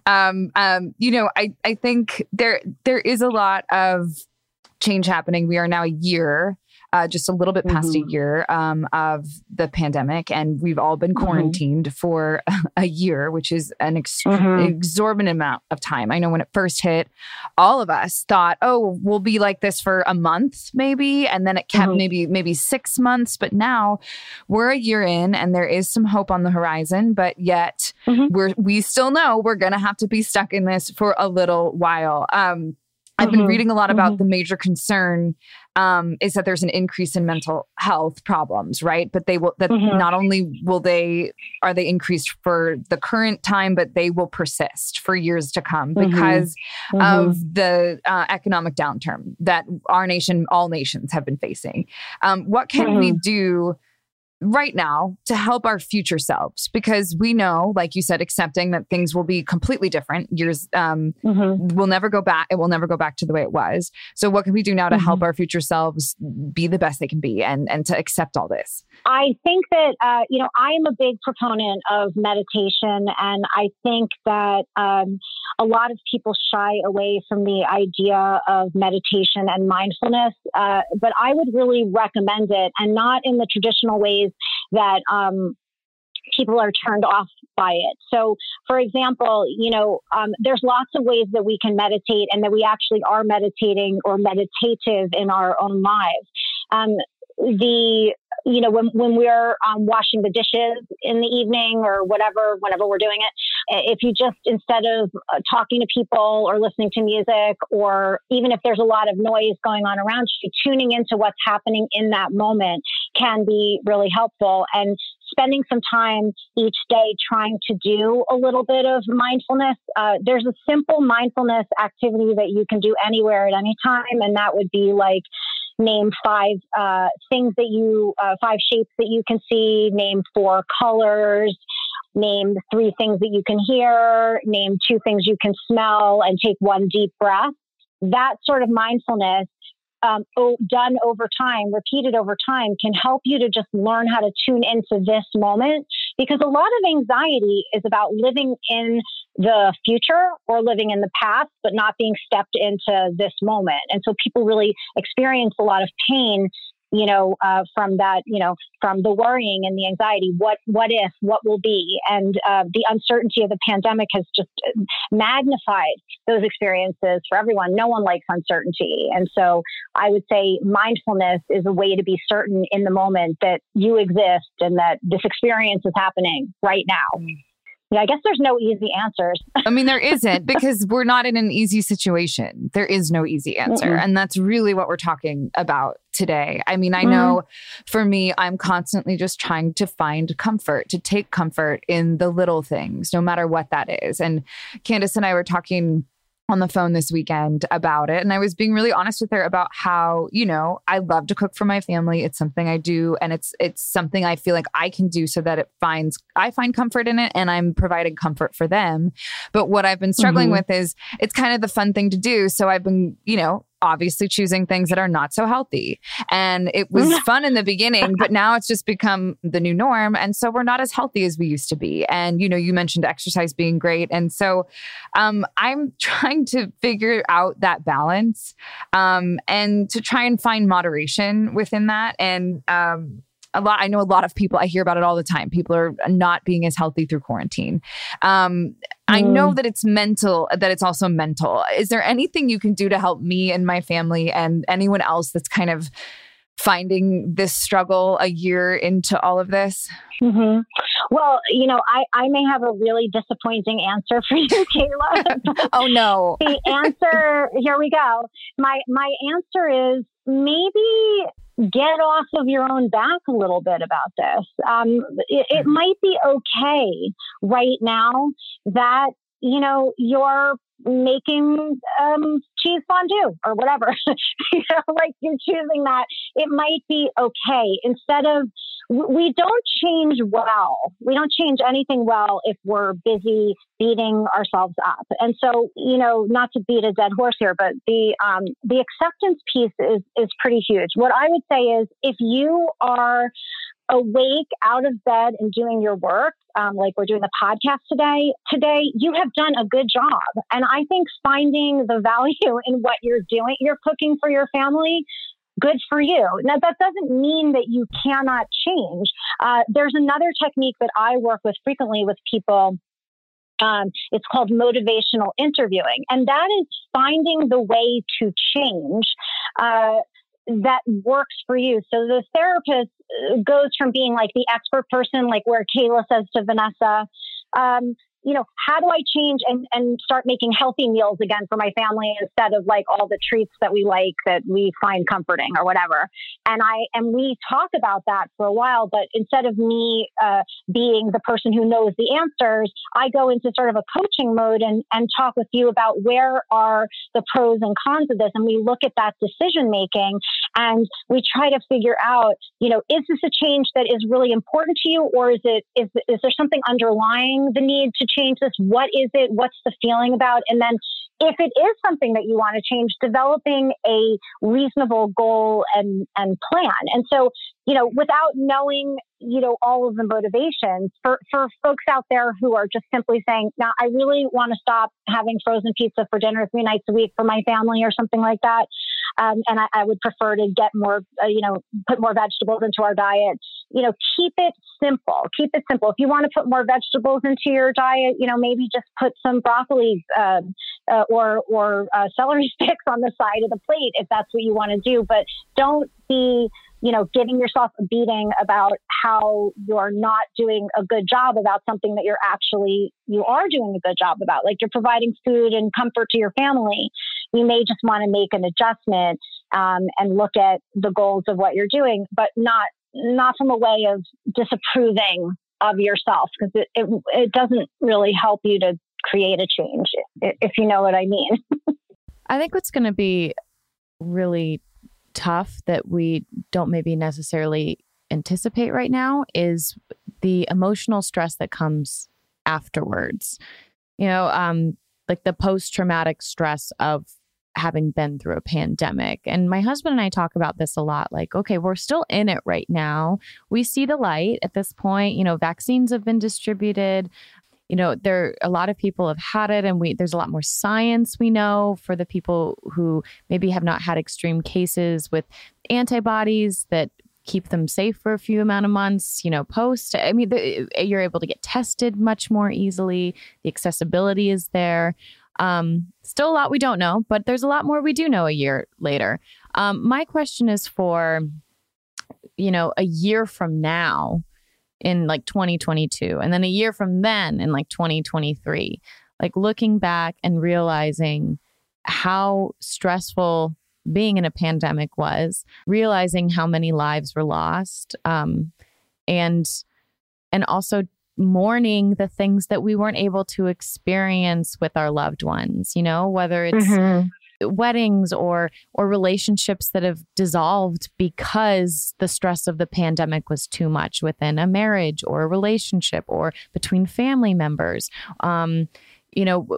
Um, um, you know, I, I think there there is a lot of change happening. We are now a year uh, just a little bit past mm-hmm. a year um, of the pandemic, and we've all been mm-hmm. quarantined mm-hmm. for a year, which is an ex- mm-hmm. exorbitant amount of time. I know when it first hit, all of us thought, "Oh, we'll be like this for a month, maybe," and then it kept mm-hmm. maybe maybe six months. But now we're a year in, and there is some hope on the horizon. But yet, mm-hmm. we're we still know we're going to have to be stuck in this for a little while. Um, I've been reading a lot about the major concern um, is that there's an increase in mental health problems, right? But they will that mm-hmm. not only will they are they increased for the current time, but they will persist for years to come mm-hmm. because mm-hmm. of the uh, economic downturn that our nation, all nations, have been facing. Um, what can we mm-hmm. do? Right now to help our future selves because we know like you said accepting that things will be completely different years um mm-hmm. will never go back it will never go back to the way it was so what can we do now to mm-hmm. help our future selves be the best they can be and and to accept all this i think that uh you know i'm a big proponent of meditation and i think that um a lot of people shy away from the idea of meditation and mindfulness uh, but i would really recommend it and not in the traditional ways ways that um, people are turned off by it. So, for example, you know, um, there's lots of ways that we can meditate and that we actually are meditating or meditative in our own lives. Um, the you know, when, when we're um, washing the dishes in the evening or whatever, whenever we're doing it, if you just, instead of uh, talking to people or listening to music, or even if there's a lot of noise going on around you, tuning into what's happening in that moment can be really helpful. And spending some time each day trying to do a little bit of mindfulness. Uh, there's a simple mindfulness activity that you can do anywhere at any time, and that would be like name five uh, things that you, uh, five shapes that you can see, name four colors, name three things that you can hear, name two things you can smell, and take one deep breath. That sort of mindfulness um, done over time, repeated over time, can help you to just learn how to tune into this moment. Because a lot of anxiety is about living in the future or living in the past, but not being stepped into this moment. And so people really experience a lot of pain you know, uh, from that, you know, from the worrying and the anxiety. What, what if? What will be? And uh, the uncertainty of the pandemic has just uh, magnified those experiences for everyone. No one likes uncertainty, and so I would say mindfulness is a way to be certain in the moment that you exist and that this experience is happening right now. Mm. Yeah, I guess there's no easy answers. I mean, there isn't because we're not in an easy situation. There is no easy answer. Mm-mm. And that's really what we're talking about today. I mean, I mm-hmm. know for me, I'm constantly just trying to find comfort, to take comfort in the little things, no matter what that is. And Candace and I were talking on the phone this weekend about it and I was being really honest with her about how, you know, I love to cook for my family. It's something I do and it's it's something I feel like I can do so that it finds I find comfort in it and I'm providing comfort for them. But what I've been struggling mm-hmm. with is it's kind of the fun thing to do. So I've been, you know, obviously choosing things that are not so healthy. And it was fun in the beginning, but now it's just become the new norm. And so we're not as healthy as we used to be. And, you know, you mentioned exercise being great. And so um, I'm trying to figure out that balance um, and to try and find moderation within that. And, um, a lot i know a lot of people i hear about it all the time people are not being as healthy through quarantine um, I know mm. that it's mental, that it's also mental. Is there anything you can do to help me and my family and anyone else that's kind of finding this struggle a year into all of this? Mm-hmm. Well, you know, I, I may have a really disappointing answer for you, Kayla. oh no. the answer, here we go. My my answer is maybe get off of your own back a little bit about this. Um, it, it might be okay right now that you know you're making um, cheese fondue or whatever. you know, like you're choosing that. It might be okay instead of we don't change well. We don't change anything well if we're busy beating ourselves up. And so, you know, not to beat a dead horse here, but the um, the acceptance piece is is pretty huge. What I would say is, if you are awake out of bed and doing your work, um, like we're doing the podcast today, today you have done a good job. And I think finding the value in what you're doing, you're cooking for your family, good for you. Now, that doesn't mean that you cannot change. Uh, there's another technique that I work with frequently with people. Um, it's called motivational interviewing, and that is finding the way to change uh, that works for you. So the therapist uh, goes from being like the expert person, like where Kayla says to Vanessa, um, you know, how do I change and, and start making healthy meals again for my family instead of like all the treats that we like that we find comforting or whatever. And I and we talk about that for a while, but instead of me uh, being the person who knows the answers, I go into sort of a coaching mode and and talk with you about where are the pros and cons of this, and we look at that decision making and we try to figure out, you know, is this a change that is really important to you, or is it is is there something underlying the need to change this? What is it? What's the feeling about? And then if it is something that you want to change, developing a reasonable goal and, and plan. And so, you know, without knowing, you know, all of the motivations for, for folks out there who are just simply saying, now I really want to stop having frozen pizza for dinner three nights a week for my family or something like that. Um, and I, I, would prefer to get more, uh, you know, put more vegetables into our diet. You know, keep it simple. Keep it simple. If you want to put more vegetables into your diet, you know, maybe just put some broccoli uh, uh, or or uh, celery sticks on the side of the plate if that's what you want to do. But don't be you know, giving yourself a beating about how you're not doing a good job about something that you're actually, you are doing a good job about. Like you're providing food and comfort to your family. You may just want to make an adjustment um, and look at the goals of what you're doing, but not, not from a way of disapproving of yourself because it, it, it doesn't really help you to create a change, if you know what I mean. I think what's going to be really tough that we don't maybe necessarily anticipate right now is the emotional stress that comes afterwards. You know, um, like the post traumatic stress of having been through a pandemic. And my husband and I talk about this a lot like, okay, we're still in it right now. We see the light at this point. You know, vaccines have been distributed you know there a lot of people have had it and we there's a lot more science we know for the people who maybe have not had extreme cases with antibodies that keep them safe for a few amount of months you know post i mean the, you're able to get tested much more easily. The accessibility is there. Um, still a lot we don't know but there's a lot more we do know a year later. Um, my question is for you know a year from now in like 2022 and then a year from then in like 2023 like looking back and realizing how stressful being in a pandemic was realizing how many lives were lost um, and and also mourning the things that we weren't able to experience with our loved ones you know whether it's mm-hmm. weddings or or relationships that have dissolved because the stress of the pandemic was too much within a marriage or a relationship or between family members. Um, you know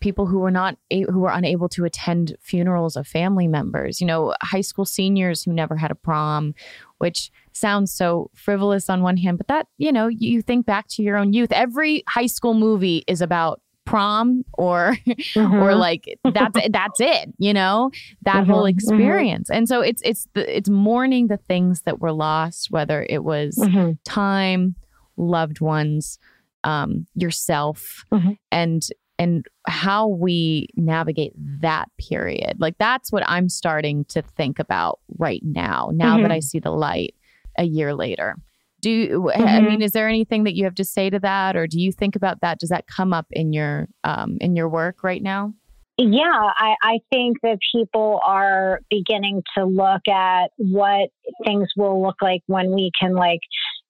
people who were not who were unable to attend funerals of family members you know high school seniors who never had a prom which sounds so frivolous on one hand but that you know you think back to your own youth every high school movie is about prom or mm-hmm. or like that's that's it you know that mm-hmm. whole mm-hmm. experience and so it's it's the, it's mourning the things that were lost whether it was mm-hmm. time loved ones um yourself mm-hmm. and and how we navigate that period like that's what i'm starting to think about right now now that mm-hmm. i see the light a year later do you, mm-hmm. I mean, is there anything that you have to say to that, or do you think about that? Does that come up in your um, in your work right now? Yeah, I, I think that people are beginning to look at what things will look like when we can, like,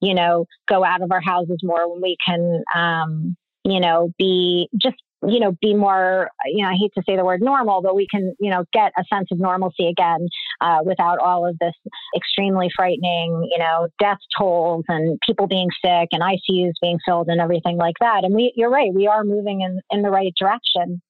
you know, go out of our houses more, when we can, um, you know, be just you know, be more, you know, I hate to say the word normal, but we can, you know, get a sense of normalcy again uh, without all of this extremely frightening, you know, death tolls and people being sick and ICUs being filled and everything like that. And we, you're right, we are moving in, in the right direction.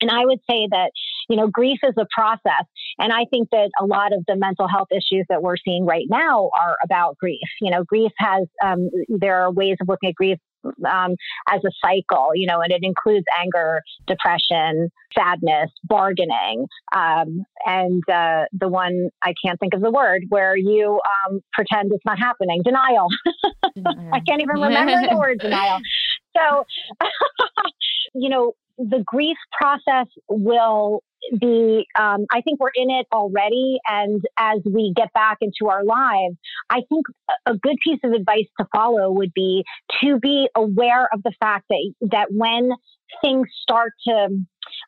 And I would say that, you know, grief is a process. And I think that a lot of the mental health issues that we're seeing right now are about grief. You know, grief has, um, there are ways of looking at grief um, as a cycle, you know, and it includes anger, depression, sadness, bargaining, um, and uh, the one I can't think of the word where you um, pretend it's not happening, denial. I can't even remember the word denial. So, you know, the grief process will be um, i think we're in it already and as we get back into our lives i think a good piece of advice to follow would be to be aware of the fact that that when things start to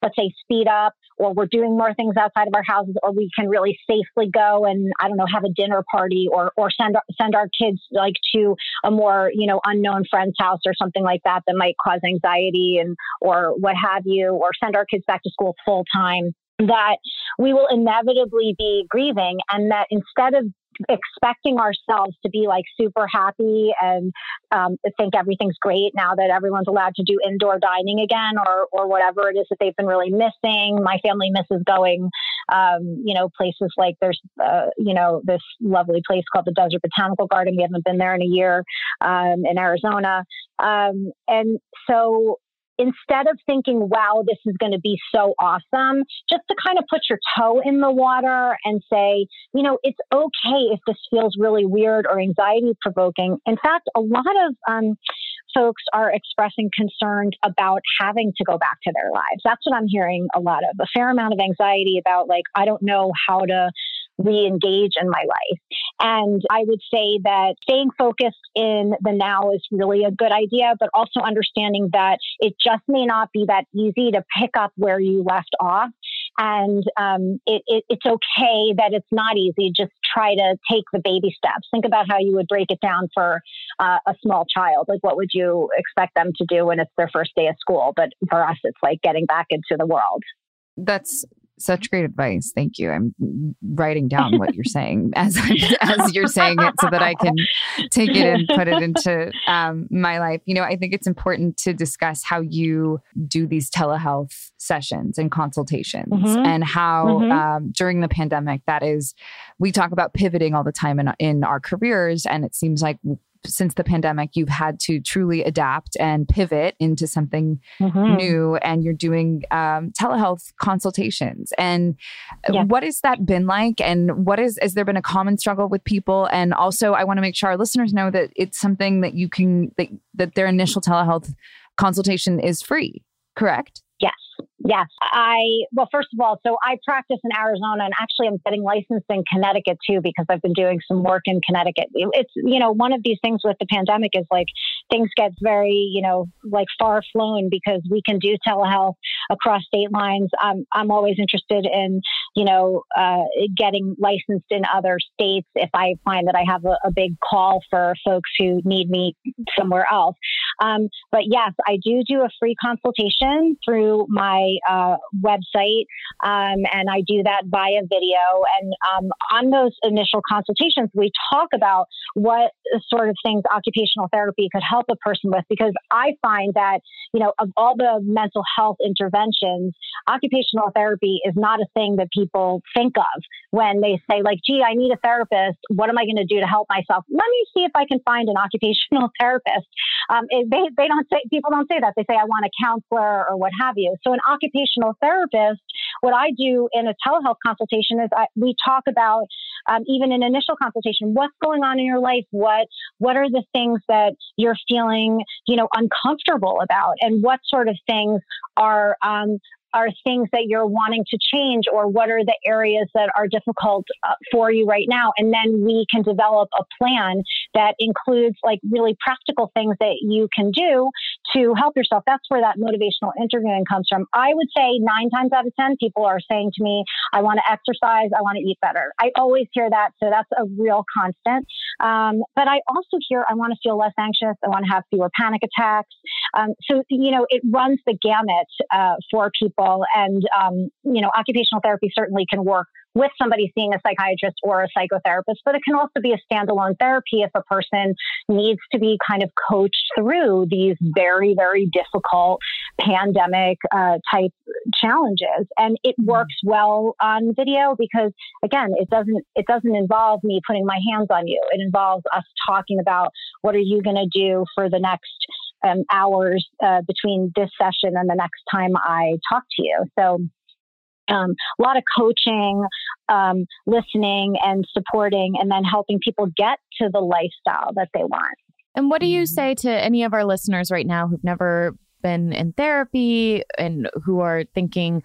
let's say speed up or we're doing more things outside of our houses or we can really safely go and i don't know have a dinner party or or send send our kids like to a more you know unknown friend's house or something like that that might cause anxiety and or what have you or send our kids back to school full time that we will inevitably be grieving and that instead of expecting ourselves to be like super happy and um, think everything's great now that everyone's allowed to do indoor dining again or or whatever it is that they've been really missing. My family misses going, um, you know, places like there's, uh, you know, this lovely place called the Desert Botanical Garden. We haven't been there in a year um, in Arizona, um, and so instead of thinking, wow, this is going to be so awesome, just to kind of put your toe in the water and say, you know, it's okay if this feels really weird or anxiety provoking. In fact, a lot of um, folks are expressing concerns about having to go back to their lives. That's what I'm hearing a lot of a fair amount of anxiety about, like, I don't know how to re engage in my life. And I would say that staying focused in the now is really a good idea, but also understanding that it just may not be that easy to pick up where you left off. And um, it, it, it's okay that it's not easy. Just try to take the baby steps. Think about how you would break it down for uh, a small child. Like, what would you expect them to do when it's their first day of school? But for us, it's like getting back into the world. That's such great advice. Thank you. I'm writing down what you're saying as as you're saying it, so that I can take it and put it into um, my life. You know, I think it's important to discuss how you do these telehealth sessions and consultations, mm-hmm. and how mm-hmm. um, during the pandemic, that is, we talk about pivoting all the time in in our careers, and it seems like since the pandemic, you've had to truly adapt and pivot into something mm-hmm. new, and you're doing um, telehealth consultations. And yeah. what has that been like? And what is, has there been a common struggle with people? And also, I want to make sure our listeners know that it's something that you can, that, that their initial telehealth consultation is free, correct? Yes. Yes. I, well, first of all, so I practice in Arizona and actually I'm getting licensed in Connecticut too because I've been doing some work in Connecticut. It's, you know, one of these things with the pandemic is like things get very, you know, like far flown because we can do telehealth across state lines. I'm, I'm always interested in, you know, uh, getting licensed in other states if I find that I have a, a big call for folks who need me somewhere else. Um, but yes, I do do a free consultation through my uh, website, um, and I do that via video. And um, on those initial consultations, we talk about what sort of things occupational therapy could help a person with, because I find that you know of all the mental health interventions, occupational therapy is not a thing that people think of when they say like, "Gee, I need a therapist. What am I going to do to help myself? Let me see if I can find an occupational therapist." Um, it, they they don't say people don't say that. They say I want a counselor or what have you. So an occupational therapist, what I do in a telehealth consultation is I, we talk about um, even an initial consultation, what's going on in your life, what what are the things that you're feeling, you know, uncomfortable about, and what sort of things are um, are things that you're wanting to change or what are the areas that are difficult uh, for you right now? And then we can develop a plan that includes like really practical things that you can do to help yourself. That's where that motivational interviewing comes from. I would say nine times out of ten people are saying to me i want to exercise i want to eat better. I always hear that so that's a real constant. Um, but i also hear i want to feel less anxious i want to have fewer panic attacks Um, so, you know, it runs the gamut uh, for people. And, um, you know, occupational therapy certainly can work with somebody seeing a psychiatrist or a psychotherapist, but it can also be a standalone therapy if a person needs to be kind of coached through these very, very difficult pandemic uh, type challenges. And it mm-hmm. works well on video because again, it doesn't it doesn't involve me putting my hands on you. It involves us talking about what are you going to do for the next um, hours uh, between this session and the next time I talk to you. So um, a lot of coaching, um, listening, and supporting, and then helping people get to the lifestyle that they want. And what do you say to any of our listeners right now who've never been in therapy and who are thinking,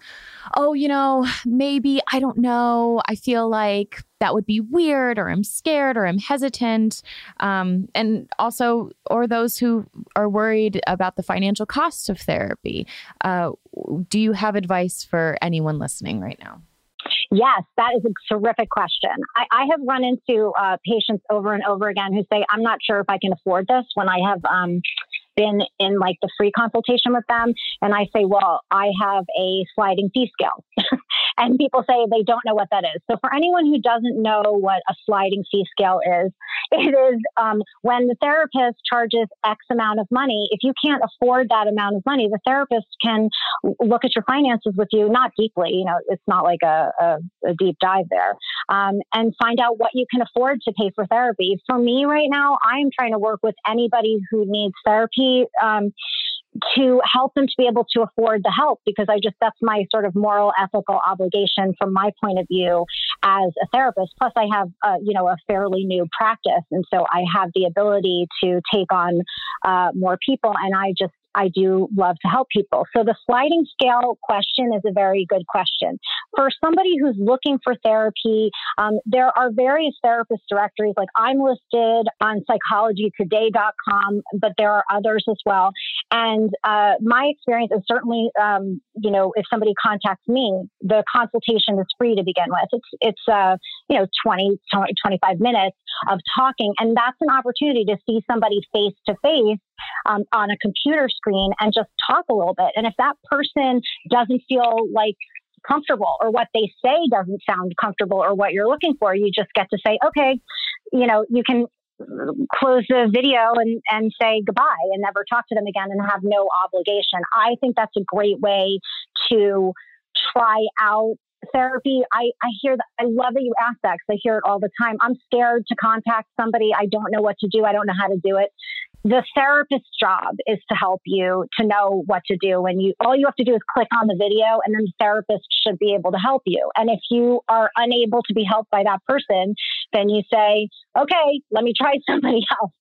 oh, you know, maybe I don't know. I feel like that would be weird, or I'm scared, or I'm hesitant. Um, and also, or those who are worried about the financial cost of therapy. Uh, do you have advice for anyone listening right now? Yes, that is a terrific question. I, I have run into uh, patients over and over again who say, I'm not sure if I can afford this when I have um, been in like the free consultation with them. And I say, well, I have a sliding fee scale. and people say they don't know what that is. So for anyone who doesn't know what a sliding fee scale is, it is um, when the therapist charges X amount of money. If you can't afford that amount of money, the therapist can look at your finances with you, not deeply, you know, it's not like a, a, a deep dive there, um, and find out what you can afford to pay for therapy. For me right now, I am trying to work with anybody who needs therapy. Um, to help them to be able to afford the help because I just that's my sort of moral ethical obligation from my point of view as a therapist. Plus I have uh, you know a fairly new practice. And so I have the ability to take on uh, more people. And I just I do love to help people. So the sliding scale question is a very good question. For somebody who's looking for therapy, um, there are various therapist directories. Like I'm listed on psychologytoday.com, but there are others as well. And uh, my experience is certainly, um, you know, if somebody contacts me, the consultation is free to begin with. It's, it's uh, you know, 20, 25 minutes of talking. And that's an opportunity to see somebody face to face um, on a computer screen and just talk a little bit. And if that person doesn't feel like comfortable or what they say doesn't sound comfortable or what you're looking for, you just get to say, okay, you know, you can close the video and, and say goodbye and never talk to them again and have no obligation. I think that's a great way to try out therapy. I, I hear that. I love that you ask that because I hear it all the time. I'm scared to contact somebody. I don't know what to do. I don't know how to do it the therapist's job is to help you to know what to do and you all you have to do is click on the video and then the therapist should be able to help you. And if you are unable to be helped by that person then you say okay let me try somebody else.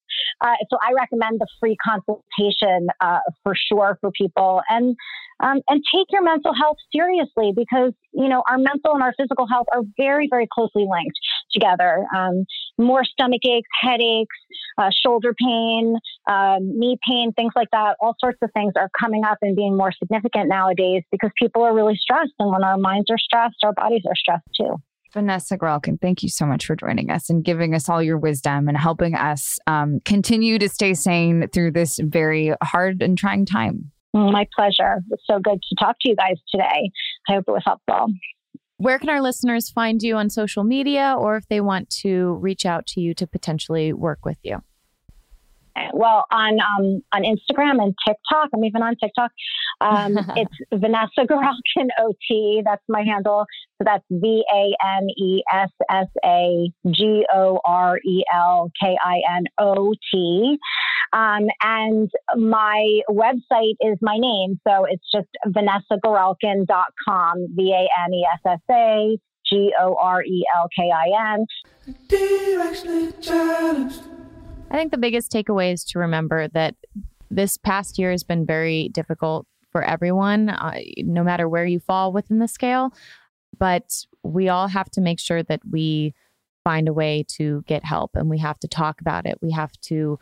Uh, so I recommend the free consultation uh, for sure for people, and um, and take your mental health seriously because you know our mental and our physical health are very very closely linked together. Um, more stomach aches, headaches, uh, shoulder pain, um, knee pain, things like that. All sorts of things are coming up and being more significant nowadays because people are really stressed, and when our minds are stressed, our bodies are stressed too. Vanessa Gorelkin, thank you so much for joining us and giving us all your wisdom and helping us um, continue to stay sane through this very hard and trying time. My pleasure. It's so good to talk to you guys today. I hope it was helpful. Where can our listeners find you on social media or if they want to reach out to you to potentially work with you? Well on um, on Instagram and TikTok. I'm even on TikTok. Um, it's Vanessa Gorelkin OT. That's my handle. So that's V A N E S S A G O R E L K I N O T. Um, and my website is my name. So it's just vanessagorelkin.com, V A N E S S A G O R E L K I N. I think the biggest takeaway is to remember that this past year has been very difficult for everyone, uh, no matter where you fall within the scale. But we all have to make sure that we find a way to get help and we have to talk about it. We have to,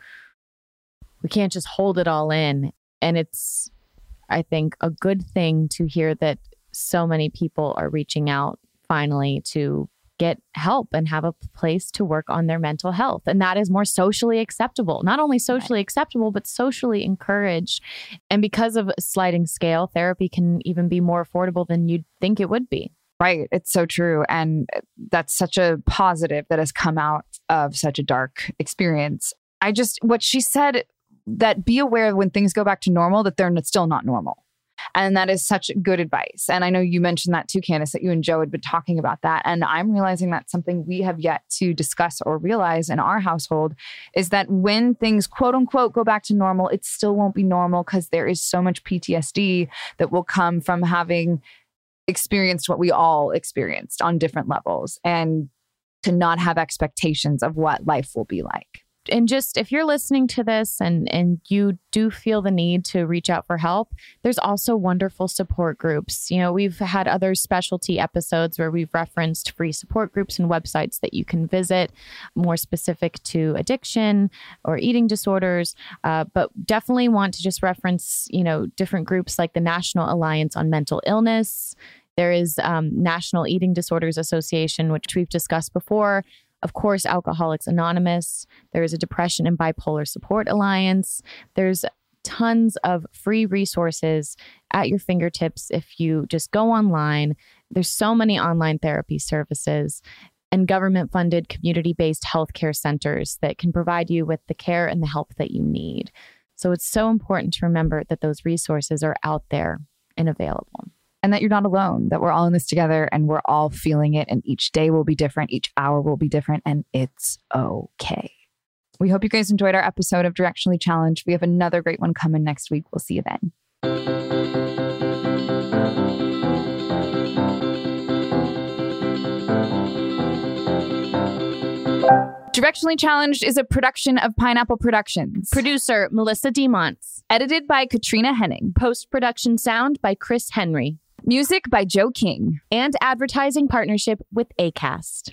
we can't just hold it all in. And it's, I think, a good thing to hear that so many people are reaching out finally to get help and have a place to work on their mental health. And that is more socially acceptable, not only socially right. acceptable, but socially encouraged. And because of a sliding scale, therapy can even be more affordable than you'd think it would be. Right. It's so true. And that's such a positive that has come out of such a dark experience. I just, what she said that be aware when things go back to normal that they're still not normal. And that is such good advice. And I know you mentioned that too, Candace, that you and Joe had been talking about that. And I'm realizing that's something we have yet to discuss or realize in our household is that when things quote unquote go back to normal, it still won't be normal because there is so much PTSD that will come from having experienced what we all experienced on different levels and to not have expectations of what life will be like and just if you're listening to this and and you do feel the need to reach out for help there's also wonderful support groups. You know we've had other specialty episodes where we've referenced free support groups and websites that you can visit more specific to addiction or eating disorders. Uh, but definitely want to just reference you know different groups like the national alliance on mental illness. There is um, National Eating Disorders Association, which we've discussed before. Of course, Alcoholics Anonymous. There is a Depression and Bipolar Support Alliance. There's tons of free resources at your fingertips if you just go online. There's so many online therapy services and government funded community based healthcare centers that can provide you with the care and the help that you need. So it's so important to remember that those resources are out there and available and that you're not alone, that we're all in this together and we're all feeling it. And each day will be different, each hour will be different, and it's okay. We hope you guys enjoyed our episode of Directionally Challenged. We have another great one coming next week. We'll see you then. Directionally Challenged is a production of Pineapple Productions. Producer Melissa DeMonts. Edited by Katrina Henning. Post production sound by Chris Henry. Music by Joe King. And advertising partnership with ACAST.